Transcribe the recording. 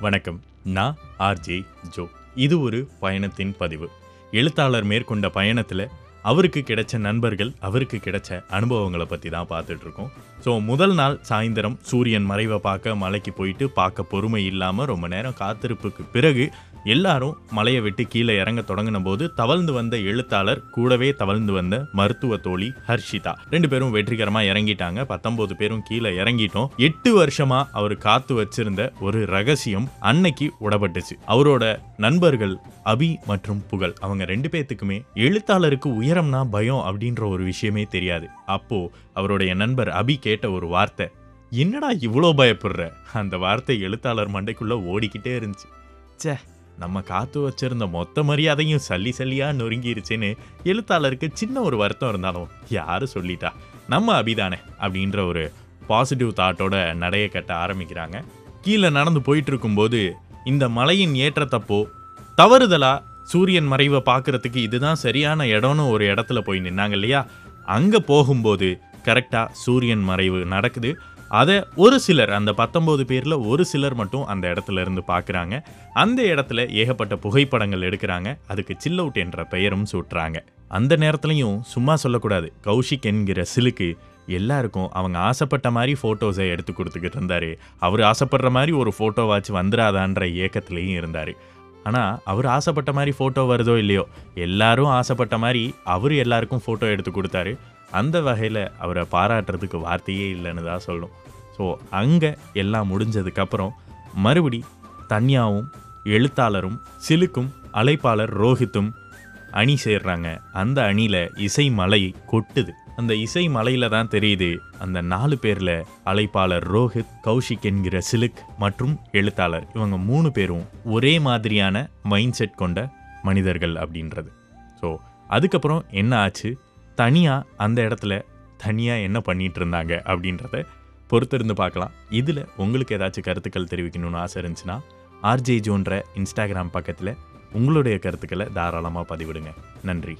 வணக்கம். நான் RJ Joe. இது ஒரு பயணத்தின் பதிவு. எழுத்தாளர் மேற்கொண்ட பயணத்தில் அவருக்கு கிடைச்ச நண்பர்கள் அவருக்கு கிடைச்ச அனுபவங்களை பற்றி தான் பார்த்துட்டு இருக்கோம் ஸோ முதல் நாள் சாயந்தரம் சூரியன் மறைவை பார்க்க மலைக்கு போயிட்டு பார்க்க பொறுமை இல்லாமல் ரொம்ப நேரம் காத்திருப்புக்கு பிறகு எல்லாரும் மலையை விட்டு கீழே இறங்க தொடங்கின போது தவழ்ந்து வந்த எழுத்தாளர் கூடவே தவழ்ந்து வந்த மருத்துவ தோழி ஹர்ஷிதா ரெண்டு பேரும் வெற்றிகரமாக இறங்கிட்டாங்க. பத்தொன்பது பேரும் கீழே இறங்கிட்டோம். எட்டு வருஷமா அவர் காத்து வச்சிருந்த ஒரு ரகசியம் அன்னைக்கு உடப்பட்டுச்சு. அவரோட நண்பர்கள் அபி மற்றும் புகழ் அவங்க ரெண்டு பேத்துக்குமே எழுத்தாளருக்கு உயர் உயரம்னா பயம் அப்படின்ற ஒரு விஷயமே தெரியாது. அப்போ அவருடைய நண்பர் அபி கேட்ட ஒரு வார்த்தை என்னடா இவ்வளோ பயப்படுற? அந்த வார்த்தை எழுத்தாளர் மண்டைக்குள்ள ஓடிக்கிட்டே இருந்துச்சு. ச்சே நம்ம காத்து வச்சிருந்த மொத்த மரியாதையும் சல்லி சல்லியா நொறுங்கிருச்சுன்னு எழுத்தாளருக்கு சின்ன ஒரு வருத்தம் இருந்தாலும் யாரு சொல்லிட்டா? நம்ம அபிதானே அப்படின்ற ஒரு பாசிட்டிவ் தாட்டோட நடைய கட்ட ஆரம்பிக்கிறாங்க. கீழே நடந்து போயிட்டு இருக்கும்போது இந்த மலையின் ஏற்றத்தப்போ தவறுதலா சூரியன் மறைவை பார்க்கறதுக்கு இதுதான் சரியான இடம்னு ஒரு இடத்துல போய் நின்னாங்க இல்லையா? அங்கே போகும்போது கரெக்டாக சூரியன் மறைவு நடக்குது. அதை ஒரு சிலர் அந்த பத்தொம்போது பேரில் ஒரு சிலர் மட்டும் அந்த இடத்துல இருந்து பார்க்குறாங்க. அந்த இடத்துல ஏகப்பட்ட புகைப்படங்கள் எடுக்கிறாங்க. அதுக்கு சில் அவுட் என்ற பெயரும் சூட்டுறாங்க. அந்த நேரத்துலையும் சும்மா சொல்லக்கூடாது. கௌஷிக் என்கிற சிலுக்கு எல்லாருக்கும் அவங்க ஆசைப்பட்ட மாதிரி ஃபோட்டோஸை எடுத்து கொடுத்துக்கிட்டு இருந்தார். அவர் ஆசைப்படுற மாதிரி ஒரு ஃபோட்டோவாச்சு வந்துடாதான்ற இயக்கத்துலேயும் இருந்தார். ஆனால் அவர் ஆசைப்பட்ட மாதிரி ஃபோட்டோ வருதோ இல்லையோ எல்லாரும் ஆசைப்பட்ட மாதிரி அவர் எல்லாருக்கும் ஃபோட்டோ எடுத்து கொடுத்தாரு. அந்த வகையில் அவரை பாராட்டுறதுக்கு வார்த்தையே இல்லைன்னு தான் சொல்லணும். ஸோ அங்கே எல்லாம் முடிஞ்சதுக்கப்புறம் மறுபடி தன்யாவும் எழுத்தாளரும் சிலுக்கும் அழைப்பாளர் ரோஹித்தும் அணி சேர்றாங்க. அந்த அணியில் இசை மலை கொட்டுது. அந்த இசை மலையில தான் தெரியுது. அந்த நாலு பேர்ல அழைப்பாளர் ரோஹித் கௌஷிக் என்கிற சிலுக் மற்றும் எழுத்தாளர். இவங்க மூணு பேரும் ஒரே மாதிரியான மைண்ட் செட் கொண்ட மனிதர்கள் அப்படின்றது. ஸோ அதுக்கப்புறம் என்ன ஆச்சு? தனியாக அந்த இடத்துல தனியாக என்ன பண்ணிட்டு இருந்தாங்க அப்படின்றத பொறுத்திருந்து பார்க்கலாம். இதில் உங்களுக்கு ஏதாச்சும் கருத்துக்கள் தெரிவிக்கணும்னு ஆசை இருந்துச்சுன்னா ஆர்ஜே ஜோன்ற இன்ஸ்டாகிராம் பக்கத்தில் உங்களுடைய கருத்துக்களை தாராளமாக பதிவிடுங்க. நன்றி.